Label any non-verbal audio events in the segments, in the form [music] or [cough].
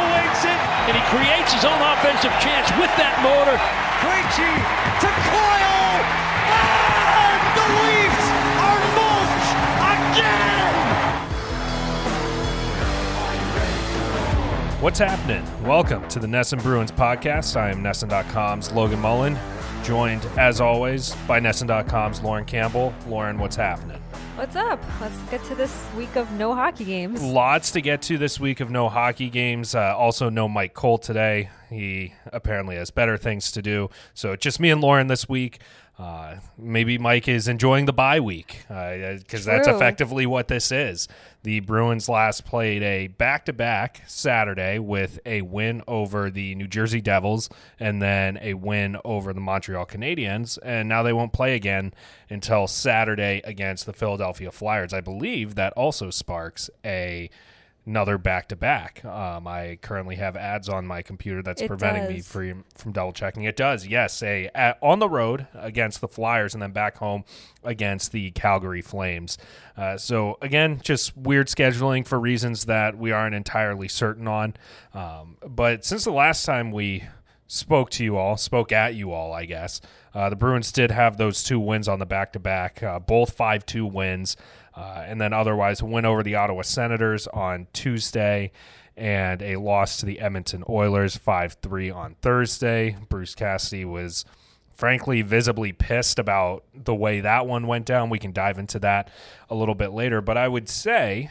punctuates it, and he creates his own offensive chance with that motor. Krejci to Coyle, ah, and the Leafs are mulch again! What's happening? Welcome to the NESN Bruins podcast. I am NESN.com's Logan Mullen, joined as always by NESN.com's Lauren Campbell. Lauren, what's happening? What's up? Let's get to this week of no hockey games. Lots to get to this week of no hockey games. Uh, also, no Mike Cole today. He apparently has better things to do. So, just me and Lauren this week. Uh, maybe Mike is enjoying the bye week because uh, that's effectively what this is. The Bruins last played a back to back Saturday with a win over the New Jersey Devils and then a win over the Montreal Canadiens. And now they won't play again until Saturday against the Philadelphia Flyers. I believe that also sparks a another back to back. Um, I currently have ads on my computer that's It preventing me from from double checking. It does, yes. A at, on the road against the Flyers and then back home against the Calgary Flames. Uh, so again, just weird scheduling for reasons that we aren't entirely certain on. Um, but since the last time we spoke to you all, spoke at you all, I guess. Uh, the Bruins did have those two wins on the back to back, both 5 2 wins, uh, and then otherwise win over the Ottawa Senators on Tuesday and a loss to the Edmonton Oilers 5 3 on Thursday. Bruce Cassidy was frankly visibly pissed about the way that one went down. We can dive into that a little bit later, but I would say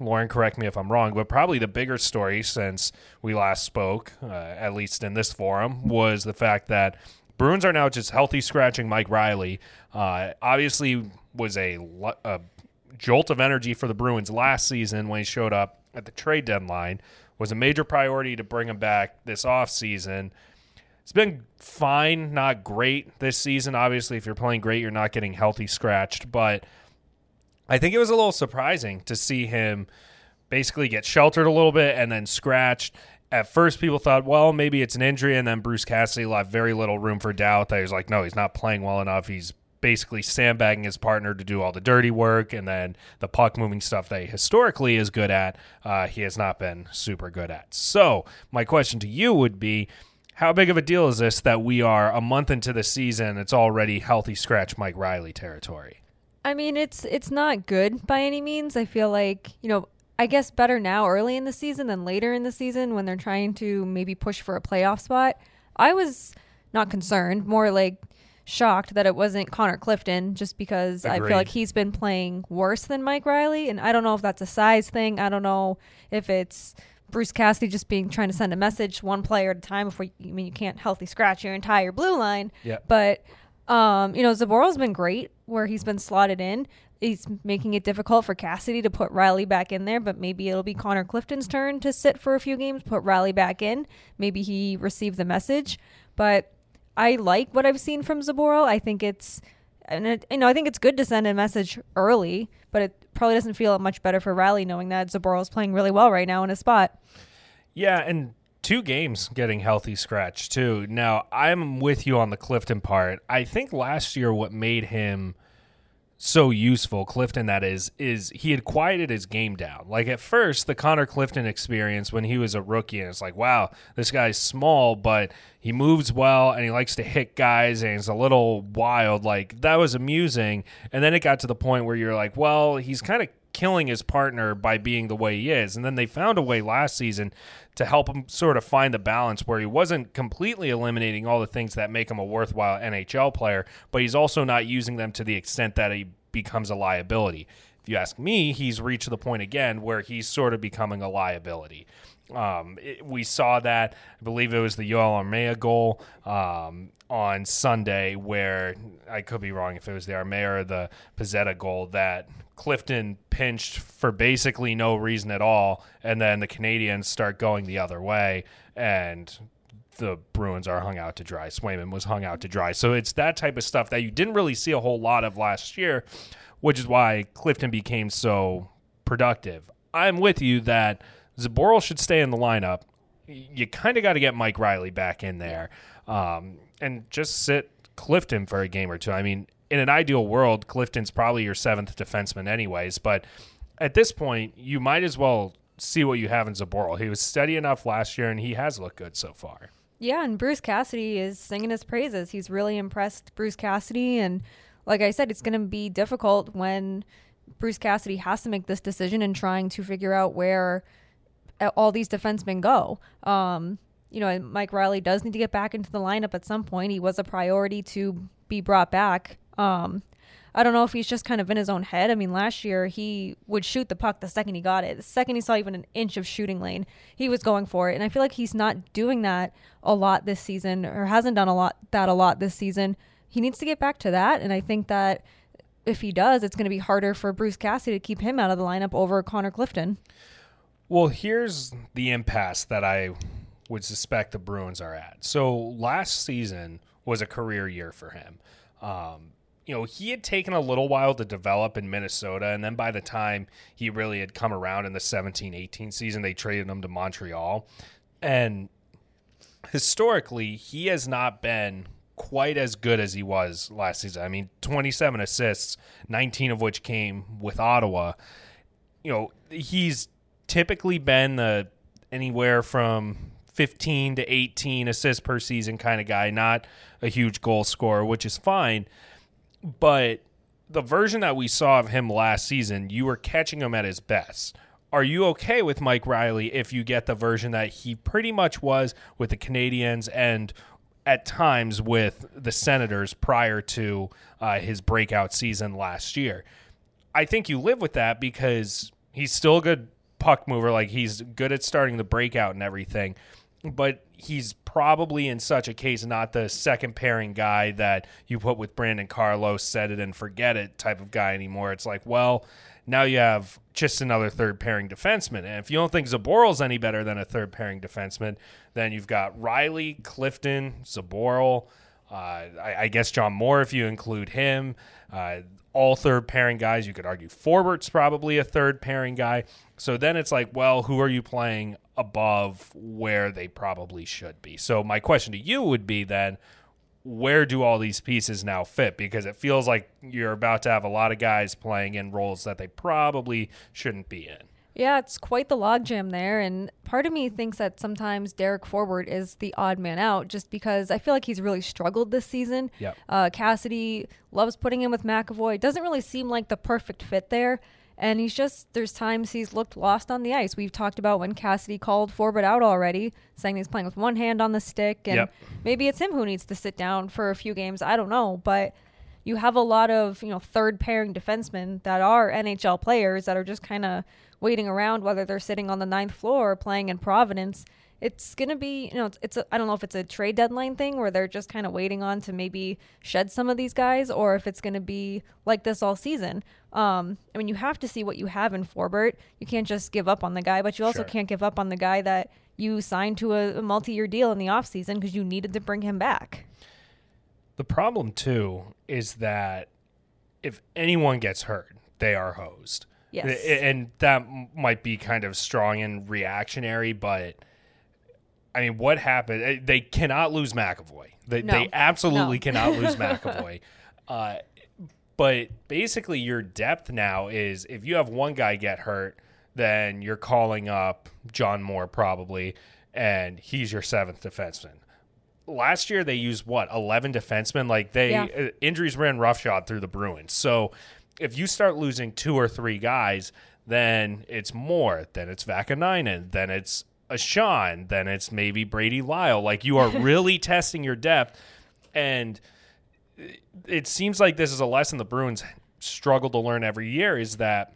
Lauren, correct me if I'm wrong, but probably the bigger story since we last spoke, uh, at least in this forum, was the fact that Bruins are now just healthy scratching Mike Reilly. Uh, obviously, was a, a jolt of energy for the Bruins last season when he showed up at the trade deadline. Was a major priority to bring him back this offseason. It's been fine, not great this season. Obviously, if you're playing great, you're not getting healthy scratched, but I think it was a little surprising to see him basically get sheltered a little bit and then scratched. At first, people thought, well, maybe it's an injury, and then Bruce Cassidy left very little room for doubt. That he was like, no, he's not playing well enough. He's basically sandbagging his partner to do all the dirty work, and then the puck moving stuff that he historically is good at, uh, he has not been super good at. So, my question to you would be. How big of a deal is this that we are a month into the season? It's already healthy scratch Mike Reilly territory. I mean, it's it's not good by any means. I feel like you know, I guess better now early in the season than later in the season when they're trying to maybe push for a playoff spot. I was not concerned, more like shocked that it wasn't Connor Clifton, just because I feel like he's been playing worse than Mike Reilly, and I don't know if that's a size thing. I don't know if it's Bruce Cassidy just being trying to send a message one player at a time before. You, I mean, you can't healthy scratch your entire blue line. Yeah. But um, you know, Zboril's been great where he's been slotted in. He's making it difficult for Cassidy to put Reilly back in there, but maybe it'll be Connor Clifton's turn to sit for a few games, put Reilly back in. Maybe he received the message, but I like what I've seen from Zboril. I think it's, and it, you know, I think it's good to send a message early, but it probably doesn't feel much better for Reilly knowing that Zboril's playing really well right now in his spot. Yeah, and two games getting healthy scratch too. Now, I'm with you on the Clifton part. I think last year what made him so useful, Clifton that is, is he had quieted his game down. Like at first, the Connor Clifton experience when he was a rookie, and it's like, wow, this guy's small, but he moves well and he likes to hit guys and he's a little wild. Like that was amusing. And then it got to the point where you're like, well, he's kind of killing his partner by being the way he is. And then they found a way last season to help him sort of find the balance where he wasn't completely eliminating all the things that make him a worthwhile NHL player, but he's also not using them to the extent that he becomes a liability. If you ask me, he's reached the point again where he's sort of becoming a liability. Um, it- we saw that, I believe it was the Joel Armia goal um, on Sunday, where I could be wrong if it was the Armia or the Pezzetta goal that Clifton pinched for basically no reason at all, and then the Canadiens start going the other way, and the Bruins are hung out to dry. Swayman was hung out to dry. So it's that type of stuff that you didn't really see a whole lot of last year, which is why Clifton became so productive. I'm with you that Zboril should stay in the lineup. You kind of got to get Mike Reilly back in there um, and just sit Clifton for a game or two. I mean, in an ideal world, Clifton's probably your seventh defenseman, anyways, but at this point, you might as well see what you have in Zboril. He was steady enough last year, and he has looked good so far. Yeah, and Bruce Cassidy is singing his praises. He's really impressed Bruce Cassidy, and like I said, it's going to be difficult when Bruce Cassidy has to make this decision and trying to figure out where all these defensemen go. Um, you know, Mike Reilly does need to get back into the lineup at some point. He was a priority to be brought back. Um, I don't know if he's just kind of in his own head. I mean, last year he would shoot the puck the second he got it. The second he saw even an inch of shooting lane, he was going for it. And I feel like he's not doing that a lot this season or hasn't done a lot that a lot this season. He needs to get back to that. And I think that if he does, it's going to be harder for Bruce Cassidy to keep him out of the lineup over Connor Clifton. Well, here's the impasse that I would suspect the Bruins are at. So last season was a career year for him. Um, you know, he had taken a little while to develop in Minnesota, and then by the time he really had come around in the 17 18 season, they traded him to Montreal. And historically, he has not been quite as good as he was last season. I mean, 27 assists, 19 of which came with Ottawa. You know, he's typically been the anywhere from 15 to 18 assists per season kind of guy, not a huge goal scorer, which is fine. But the version that we saw of him last season, you were catching him at his best. Are you okay with Mike Reilly if you get the version that he pretty much was with the Canadiens and at times with the Senators prior to uh, his breakout season last year? I think you live with that because he's still a good puck mover. Like he's good at starting the breakout and everything, but he's probably in such a case not the second pairing guy that you put with Brandon Carlos, set it and forget it type of guy anymore. It's like, well, now you have just another third pairing defenseman. And if you don't think Zboril's any better than a third pairing defenseman, then you've got Reilly, Clifton, Zboril. Uh, I, I, guess John Moore, if you include him, uh, all third pairing guys. You could argue Forbert's probably a third pairing guy. So then it's like, well, who are you playing above where they probably should be? So my question to you would be then, where do all these pieces now fit? Because it feels like you're about to have a lot of guys playing in roles that they probably shouldn't be in. Yeah, it's quite the logjam there. And part of me thinks that sometimes Derek Forbort is the odd man out just because I feel like he's really struggled this season. Yep. Uh, Cassidy loves putting him with McAvoy. It doesn't really seem like the perfect fit there. And he's just, there's times he's looked lost on the ice. We've talked about when Cassidy called Forbort out already, saying he's playing with one hand on the stick. And yep. maybe it's him who needs to sit down for a few games. I don't know. But you have a lot of, you know, third pairing defensemen that are NHL players that are just kind of waiting around, whether they're sitting on the ninth floor or playing in Providence it's going to be, you know, it's, it's a, I don't know if it's a trade deadline thing where they're just kind of waiting on to maybe shed some of these guys or if it's going to be like this all season. Um, I mean, you have to see what you have in Forbort. You can't just give up on the guy, but you also sure. can't give up on the guy that you signed to a, a multi year deal in the offseason because you needed to bring him back. The problem, too, is that if anyone gets hurt, they are hosed. Yes. And that might be kind of strong and reactionary, but I mean, what happened? Eh, they cannot lose McAvoy. They, no. they absolutely no. cannot lose [laughs] McAvoy. Uh, but basically, your depth now is if you have one guy get hurt, then you're calling up John Moore probably, and he's your seventh defenseman. Last year they used what eleven defensemen. Like they Yeah. uh, injuries ran roughshod through the Bruins. So if you start losing two or three guys, then it's more. Then it's Vaakanainen. Then it's a Sean, then it's maybe Brady Lyle. Like you are [laughs] really testing your depth, and it seems like this is a lesson the Bruins struggle to learn every year is that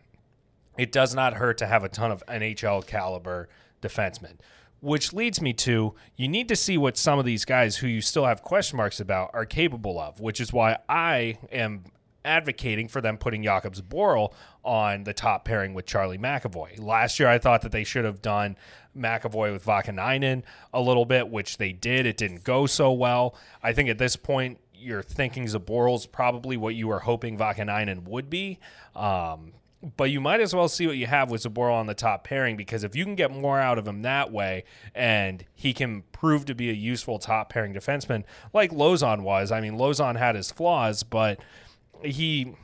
it does not hurt to have a ton of NHL caliber defensemen. Which leads me to you need to see what some of these guys who you still have question marks about are capable of, which is why I am advocating for them putting Jakub Zboril on the top pairing with Charlie McAvoy. Last year, I thought that they should have done McAvoy with Vaakanainen a little bit, which they did. It didn't go so well. I think at this point, you're thinking Zboril's probably what you were hoping Vaakanainen would be. Um, but you might as well see what you have with Zboril on the top pairing because if you can get more out of him that way and he can prove to be a useful top pairing defenseman like Lauzon was. I mean, Lauzon had his flaws, but – he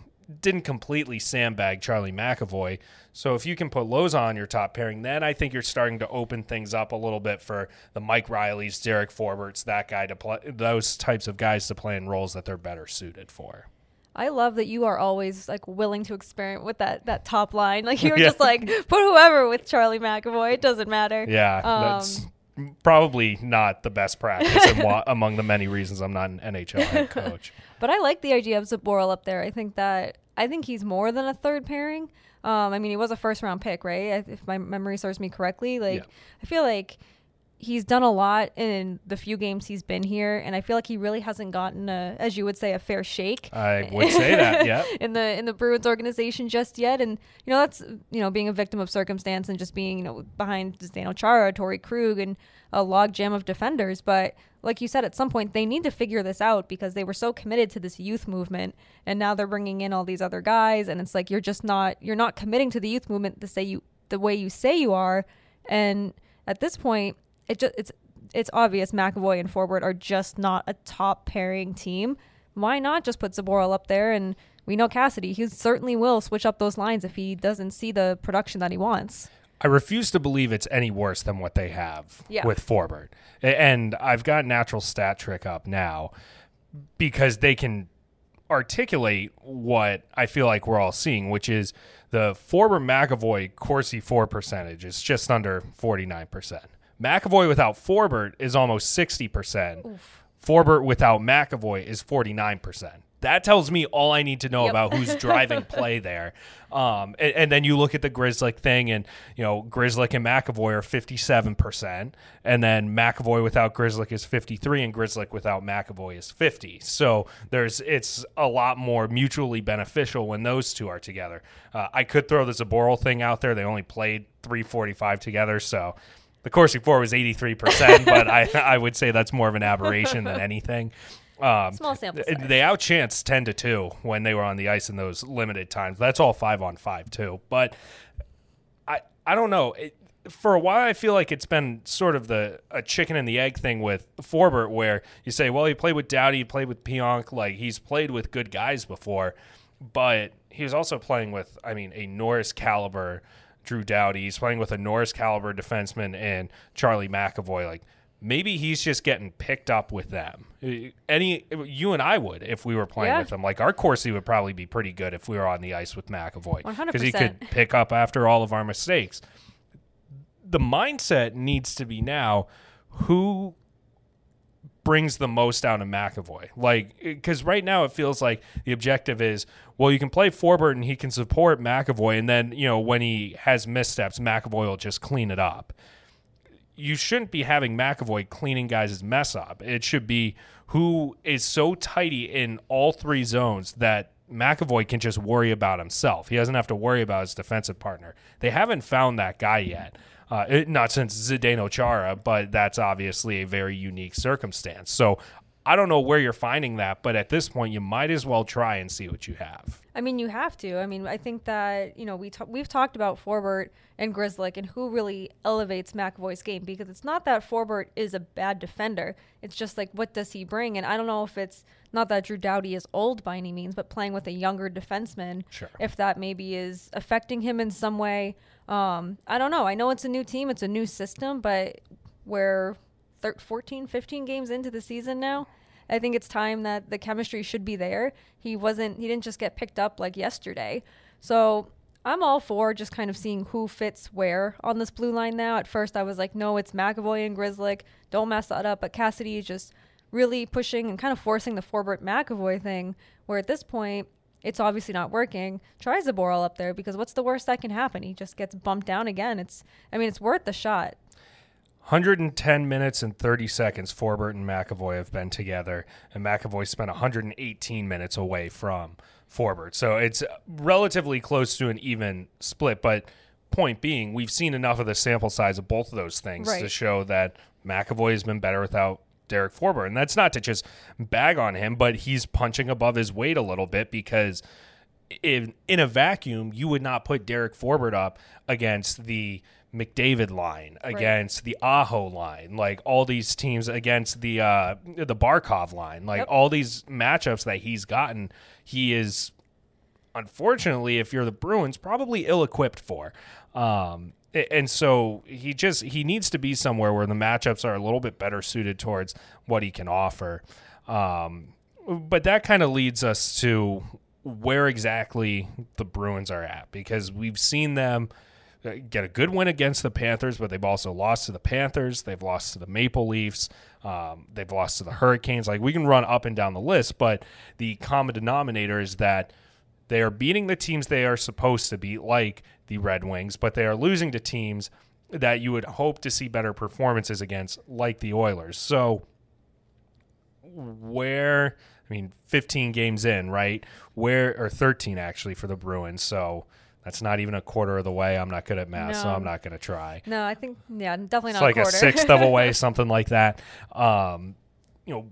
didn't completely sandbag Charlie McAvoy. So if you can put Loza on your top pairing, then I think you're starting to open things up a little bit for the Mike Rileys, Derek Forberts, that guy to play those types of guys to play in roles that they're better suited for. I love that you are always like willing to experiment with that that top line. [laughs] Like [laughs] you're Yeah. just like put whoever with Charlie McAvoy. It doesn't matter. Yeah, Um, that's probably not the best practice and wa- [laughs] among the many reasons I'm not an NHL head [laughs] coach. But I like the idea of Zboril up there. I think that I think he's more than a third pairing. Um, I mean, he was a first round pick, right? If my memory serves me correctly, like Yeah. I feel like he's done a lot in the few games he's been here, and I feel like he really hasn't gotten a, as you would say, a fair shake. I would say that, [laughs] yeah. in the in the Bruins organization just yet, and you know that's you know being a victim of circumstance and just being you know behind Zdeno Chara, Torey Krug, and a logjam of defenders. But like you said, at some point they need to figure this out because they were so committed to this youth movement, and now they're bringing in all these other guys, and it's like you're just not you're not committing to the youth movement the say you the way you say you are, and at this point it just it's it's obvious McAvoy and Forbort are just not a top pairing team. Why not just put Zboril up there and we know Cassidy. He certainly will switch up those lines if he doesn't see the production that he wants. I refuse to believe it's any worse than what they have Yeah. with Forbort. And I've got natural stat trick up now because they can articulate what I feel like we're all seeing, which is the Forbort McAvoy Corsi For percentage is just under 49%. McAvoy without Forbort is almost 60%. Forbort without McAvoy is 49%. That tells me all I need to know Yep. about who's [laughs] driving play there. Um, and, and then you look at the Grzelcyk thing, and you know Grzelcyk and McAvoy are fifty-seven percent, and then McAvoy without Grzelcyk is fifty-three, and Grzelcyk without McAvoy is fifty. So there's it's a lot more mutually beneficial when those two are together. Uh, I could throw the Zboril thing out there. They only played three forty-five together, so the Corsi For was eighty-three percent, but I [laughs] I would say that's more of an aberration than anything. Um, Small sample size. They outchanced ten to two when they were on the ice in those limited times. That's all five on five too. But I I don't know. It, for a while, I feel like it's been sort of the a chicken and the egg thing with Forbort, where you say, well, he played with Doughty, he played with Pionk, like he's played with good guys before, but he was also playing with, I mean, a Norris caliber Drew Doughty. He's playing with a Norris caliber defenseman and Charlie McAvoy. Like maybe he's just getting picked up with them. Uh, any you and I would if we were playing Yeah. with them. Like our Corsi would probably be pretty good if we were on the ice with McAvoy because he could pick up after all of our mistakes. The mindset needs to be now who brings the most out of McAvoy. Like, because right now it feels like the objective is, well, you can play Forbort and he can support McAvoy, and then you know when he has missteps, McAvoy will just clean it up. You shouldn't be having McAvoy cleaning guys' mess up. It should be who is so tidy in all three zones that McAvoy can just worry about himself. He doesn't have to worry about his defensive partner. They haven't found that guy yet. Uh, it, not since Zdeno Chara, but that's obviously a very unique circumstance. So I don't know where you're finding that, but at this point, you might as well try and see what you have. I mean, you have to. I mean, I think that you know we ta- we've talked about Forbort and Grzelcyk and who really elevates McAvoy's game because it's not that Forbort is a bad defender. It's just like what does he bring? And I don't know if it's not that Drew Doughty is old by any means, but playing with a younger defenseman, Sure. if that maybe is affecting him in some way. Um, I don't know. I know it's a new team, it's a new system, but we're thir- 14, 15 games into the season now. I think it's time that the chemistry should be there. He wasn't, he didn't just get picked up like yesterday. So I'm all for just kind of seeing who fits where on this blue line now. At first, I was like, no, it's McAvoy and Grzelcyk. Don't mess that up. But Cassidy is just really pushing and kind of forcing the Forbort McAvoy thing, where at this point, it's obviously not working. Try Zboril up there because what's the worst that can happen? He just gets bumped down again. It's, I mean, it's worth the shot. 110 minutes and 30 seconds Forbort and McAvoy have been together, and McAvoy spent 118 minutes away from Forbort. So it's relatively close to an even split. But point being, we've seen enough of the sample size of both of those things to show that McAvoy has been better without Derek Forbort. And that's not to just bag on him, but he's punching above his weight a little bit because in in a vacuum, you would not put Derek Forbort up against the McDavid line, against the Aho line, like all these teams against the uh, the Barkov line, like Yep. all these matchups that he's gotten, he is unfortunately, if you're the Bruins, probably ill equipped for. Um, and so he just he needs to be somewhere where the matchups are a little bit better suited towards what he can offer. Um, but that kind of leads us to where exactly the Bruins are at because we've seen them uh, get a good win against the Panthers, but they've also lost to the Panthers. They've lost to the Maple Leafs. Um, they've lost to the Hurricanes. Like we can run up and down the list, but the common denominator is that they are beating the teams they are supposed to beat, like the Red Wings, but they are losing to teams that you would hope to see better performances against, like the Oilers. So, where, I mean, 15 games in, right? Where, or 13 actually for the Bruins. So, that's not even a quarter of the way. I'm not good at math, so I'm not going to try. No, I think yeah, definitely It's not like a a, sixth of a way, [laughs] something like that. Um, you know,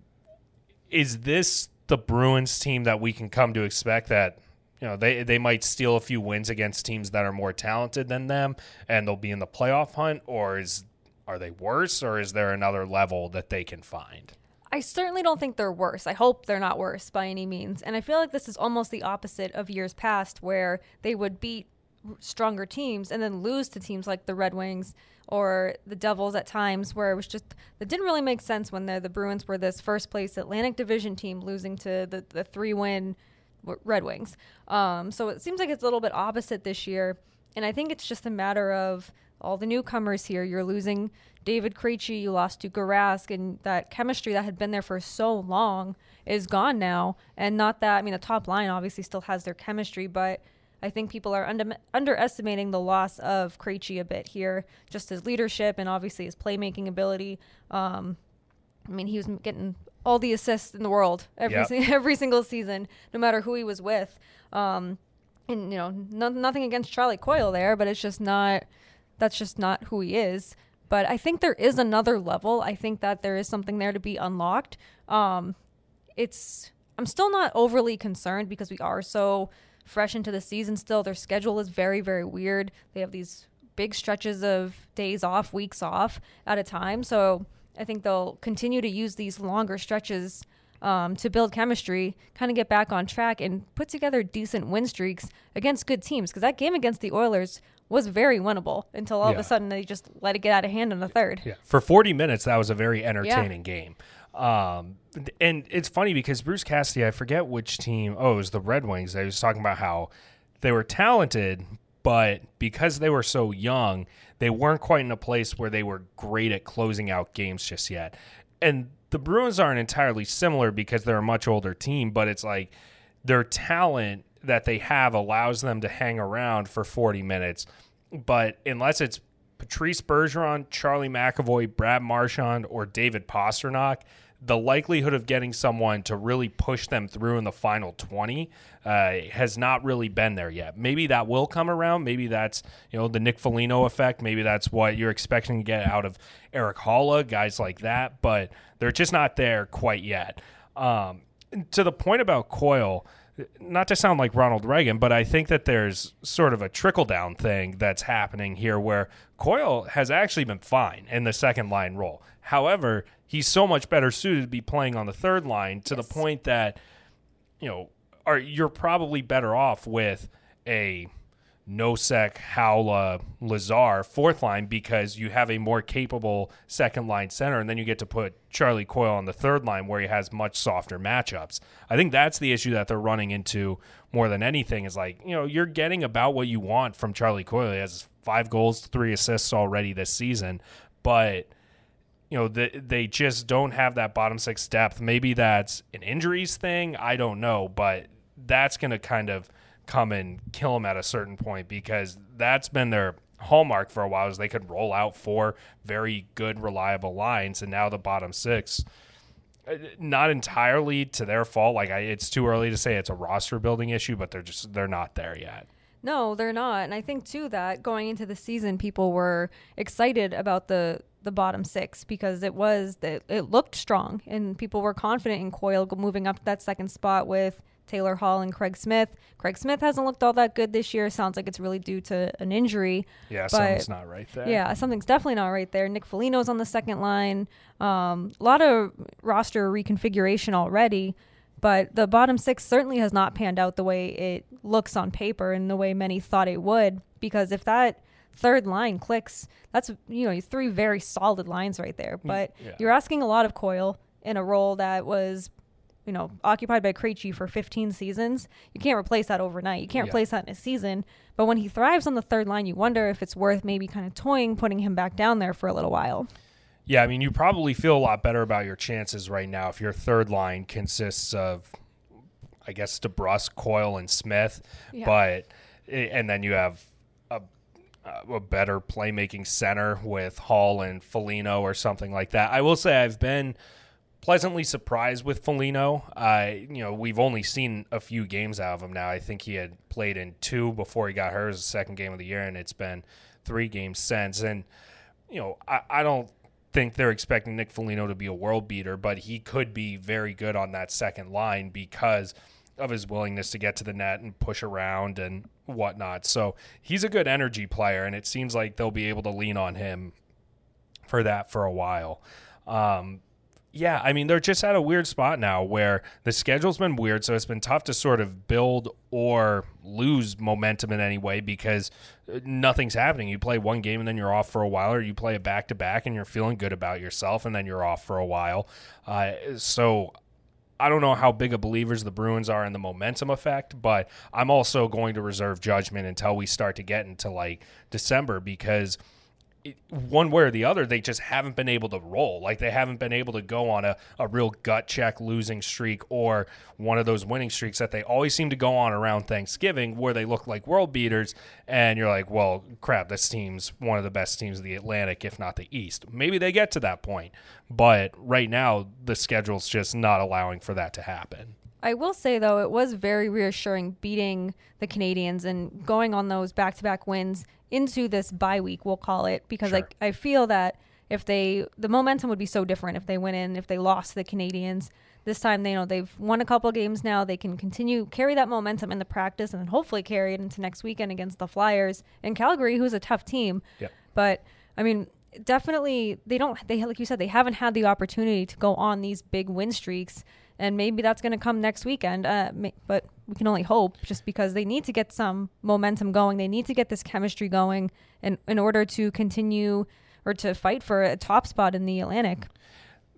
is this the Bruins team that we can come to expect that you know they they might steal a few wins against teams that are more talented than them and they'll be in the playoff hunt, or is are they worse, or is there another level that they can find? I certainly don't think they're worse. I hope they're not worse by any means. And I feel like this is almost the opposite of years past where they would beat stronger teams and then lose to teams like the Red Wings or the Devils at times where it was just that didn't really make sense when the the Bruins were this first place Atlantic Division team losing to the the three win Red Wings. Um, so it seems like it's a little bit opposite this year, and I think it's just a matter of all the newcomers here. You're losing David Krejci, you lost to Rask, and that chemistry that had been there for so long is gone now. And not that I mean the top line obviously still has their chemistry, but I think people are under, underestimating the loss of Krejci a bit here, just his leadership and obviously his playmaking ability. Um, I mean, he was getting all the assists in the world every Yep. si- [laughs] every single season, no matter who he was with. Um, and you know, no, nothing against Charlie Coyle there, but it's just not. That's just not who he is. But I think there is another level. I think that there is something there to be unlocked. Um, it's. I'm still not overly concerned because we are so fresh into the season still. Their schedule is very, very weird. They have these big stretches of days off, weeks off at a time. So I think they'll continue to use these longer stretches um, to build chemistry, kind of get back on track, and put together decent win streaks against good teams. Because that game against the Oilers was very winnable until all of a sudden they just let it get out of hand in the third. Yeah. For 40 minutes, that was a very entertaining game. Um, and it's funny because Bruce Cassidy, I forget which team. Oh, it was the Red Wings. They was talking about how they were talented, but because they were so young, they weren't quite in a place where they were great at closing out games just yet. And the Bruins aren't entirely similar because they're a much older team, but it's like their talent that they have allows them to hang around for 40 minutes. But unless it's Patrice Bergeron, Charlie McAvoy, Brad Marchand, or David Pastrnak, the likelihood of getting someone to really push them through in the final 20 uh, has not really been there yet. Maybe that will come around. Maybe that's, you know, the Nick Foligno effect. Maybe that's what you're expecting to get out of Erik Haula, guys like that, but they're just not there quite yet. Um, to the point about Coyle, not to sound like Ronald Reagan, but I think that there's sort of a trickle down thing that's happening here where Coyle has actually been fine in the second line role. However, he's so much better suited to be playing on the third line to the point that, you know, are you're probably better off with a Nosek, Haula, Lazar fourth line because you have a more capable second line center, and then you get to put Charlie Coyle on the third line where he has much softer matchups. I think that's the issue that they're running into more than anything is like, you know, you're getting about what you want from Charlie Coyle. He has five goals, three assists already this season, but you know they, they just don't have that bottom six depth. Maybe that's an injuries thing i don't know but that's going to kind of come and kill them at a certain point because that's been their hallmark for a while is they could roll out four very good reliable lines and now the bottom six uh, not entirely to their fault. Like I, it's too early to say it's a roster building issue but they're just they're not there yet. No, they're not. And I think too that going into the season, people were excited about the the bottom six because it was it, it looked strong and people were confident in Coyle moving up to that second spot with Taylor Hall and Craig Smith. Craig Smith hasn't looked all that good this year. Sounds like it's really due to an injury. yeah something's not right there Yeah, something's definitely not right there. Nick Foligno's on the second line. Um, a lot of roster reconfiguration already. But the bottom six certainly has not panned out the way it looks on paper and the way many thought it would. Because if that third line clicks, that's you know three very solid lines right there. Hmm. But yeah. you're asking a lot of Coyle in a role that was, you know, occupied by Krejci for 15 seasons. You can't replace that overnight. You can't Yeah. replace that in a season. But when he thrives on the third line, you wonder if it's worth maybe kind of toying putting him back down there for a little while. Yeah, I mean, you probably feel a lot better about your chances right now if your third line consists of, I guess, DeBrusk, Coyle, and Smith. Yeah. But eh, and then you have a, a better playmaking center with Hall and Foligno or something like that. I will say I've been pleasantly surprised with Foligno. I, you know, we've only seen a few games out of him now. I think he had played in two before he got. It was the second game of the year, and it's been three games since. And you know, I, I don't think they're expecting Nick Foligno to be a world beater, but he could be very good on that second line because of his willingness to get to the net and push around and whatnot. So he's a good energy player, and it seems like they'll be able to lean on him for that for a while. Um, yeah, I mean, they're just at a weird spot now where the schedule's been weird, so it's been tough to sort of build or lose momentum in any way because uh, nothing's happening. You play one game and then you're off for a while, or you play a back to back and you're feeling good about yourself and then you're off for a while. Uh, so I don't know how big of believers the Bruins are in the momentum effect, but I'm also going to reserve judgment until we start to get into like December because it, one way or the other, they just haven't been able to roll. Like they haven't been able to go on a, a real gut check losing streak or one of those winning streaks that they always seem to go on around Thanksgiving where they look like world beaters. And you're like, well, crap, this team's one of the best teams of the Atlantic, if not the East. Maybe they get to that point. But right now, the schedule's just not allowing for that to happen. I will say though, it was very reassuring beating the Canadiens and going on those back-to-back wins into this bye week, we'll call it, because Sure. I I feel that if they the momentum would be so different if they went in if they lost the Canadiens. This time they know they've won a couple games now. They can continue carry that momentum in the practice and then hopefully carry it into next weekend against the Flyers and Calgary, who's a tough team. Yep. But I mean, definitely they don't they like you said they haven't had the opportunity to go on these big win streaks and maybe that's going to come next weekend uh, but we can only hope just because they need to get some momentum going. They need to get this chemistry going in, in order to continue or to fight for a top spot in the atlantic.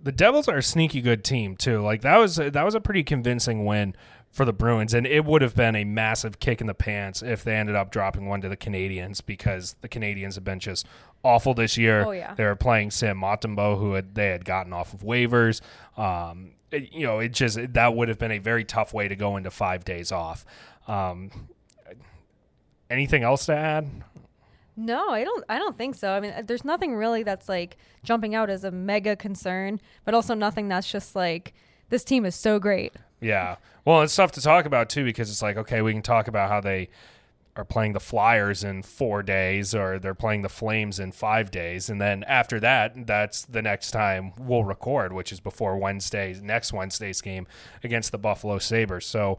The Devils are a sneaky good team too. Like that was that was a pretty convincing win for the Bruins, and it would have been a massive kick in the pants if they ended up dropping one to the Canadiens because the Canadiens have been just awful this year. Oh, yeah. they were playing Sam Montembeault, who had, they had gotten off of waivers. Um, it- you know, it just that would have been a very tough way to go into five days off. Um, anything else to add? no i don't i don't think so i mean there's nothing really that's like jumping out as a mega concern but also nothing that's just like this team is so great Yeah. Well, it's tough to talk about too because it's like, okay, we can talk about how they are playing the Flyers in four days or they're playing the Flames in five days. And then after that, that's the next time we'll record, which is before Wednesday's next Wednesday's game against the Buffalo Sabres. So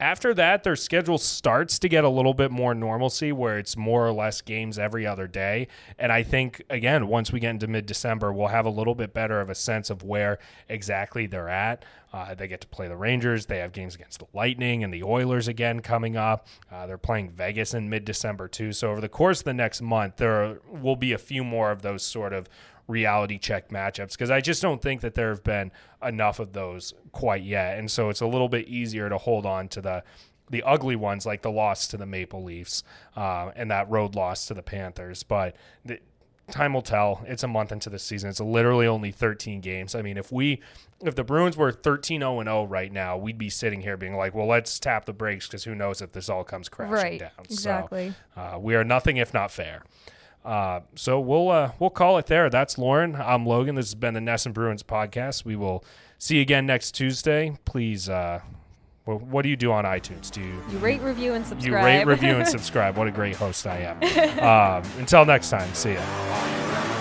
after that, their schedule starts to get a little bit more normalcy where it's more or less games every other day. And I think, again, once we get into mid December, we'll have a little bit better of a sense of where exactly they're at. Uh, they get to play the Rangers. They have games against the Lightning and the Oilers again coming up. Uh, they're playing Vegas in mid December, too. So over the course of the next month, there will be a few more of those sort of reality check matchups because I just don't think that there have been enough of those quite yet. And so it's a little bit easier to hold on to the the ugly ones like the loss to the Maple Leafs uh, and that road loss to the Panthers. But the, time will tell. It's a month into the season. It's literally only 13 games. I mean, if we if the Bruins were 13 0 and 0 right now, we'd be sitting here being like, well, let's tap the brakes because who knows if this all comes crashing Right, down. exactly. So uh, we are nothing if not fair. Uh, so we'll uh, we'll call it there. That's Lauren. I'm Logan. This has been the NESN Bruins podcast. We will see you again next Tuesday. Please, uh, wh- what do you do on iTunes? Do you you rate review and subscribe? you rate, review, and [laughs] subscribe? What a great host I am. um, [laughs] until next time, see ya.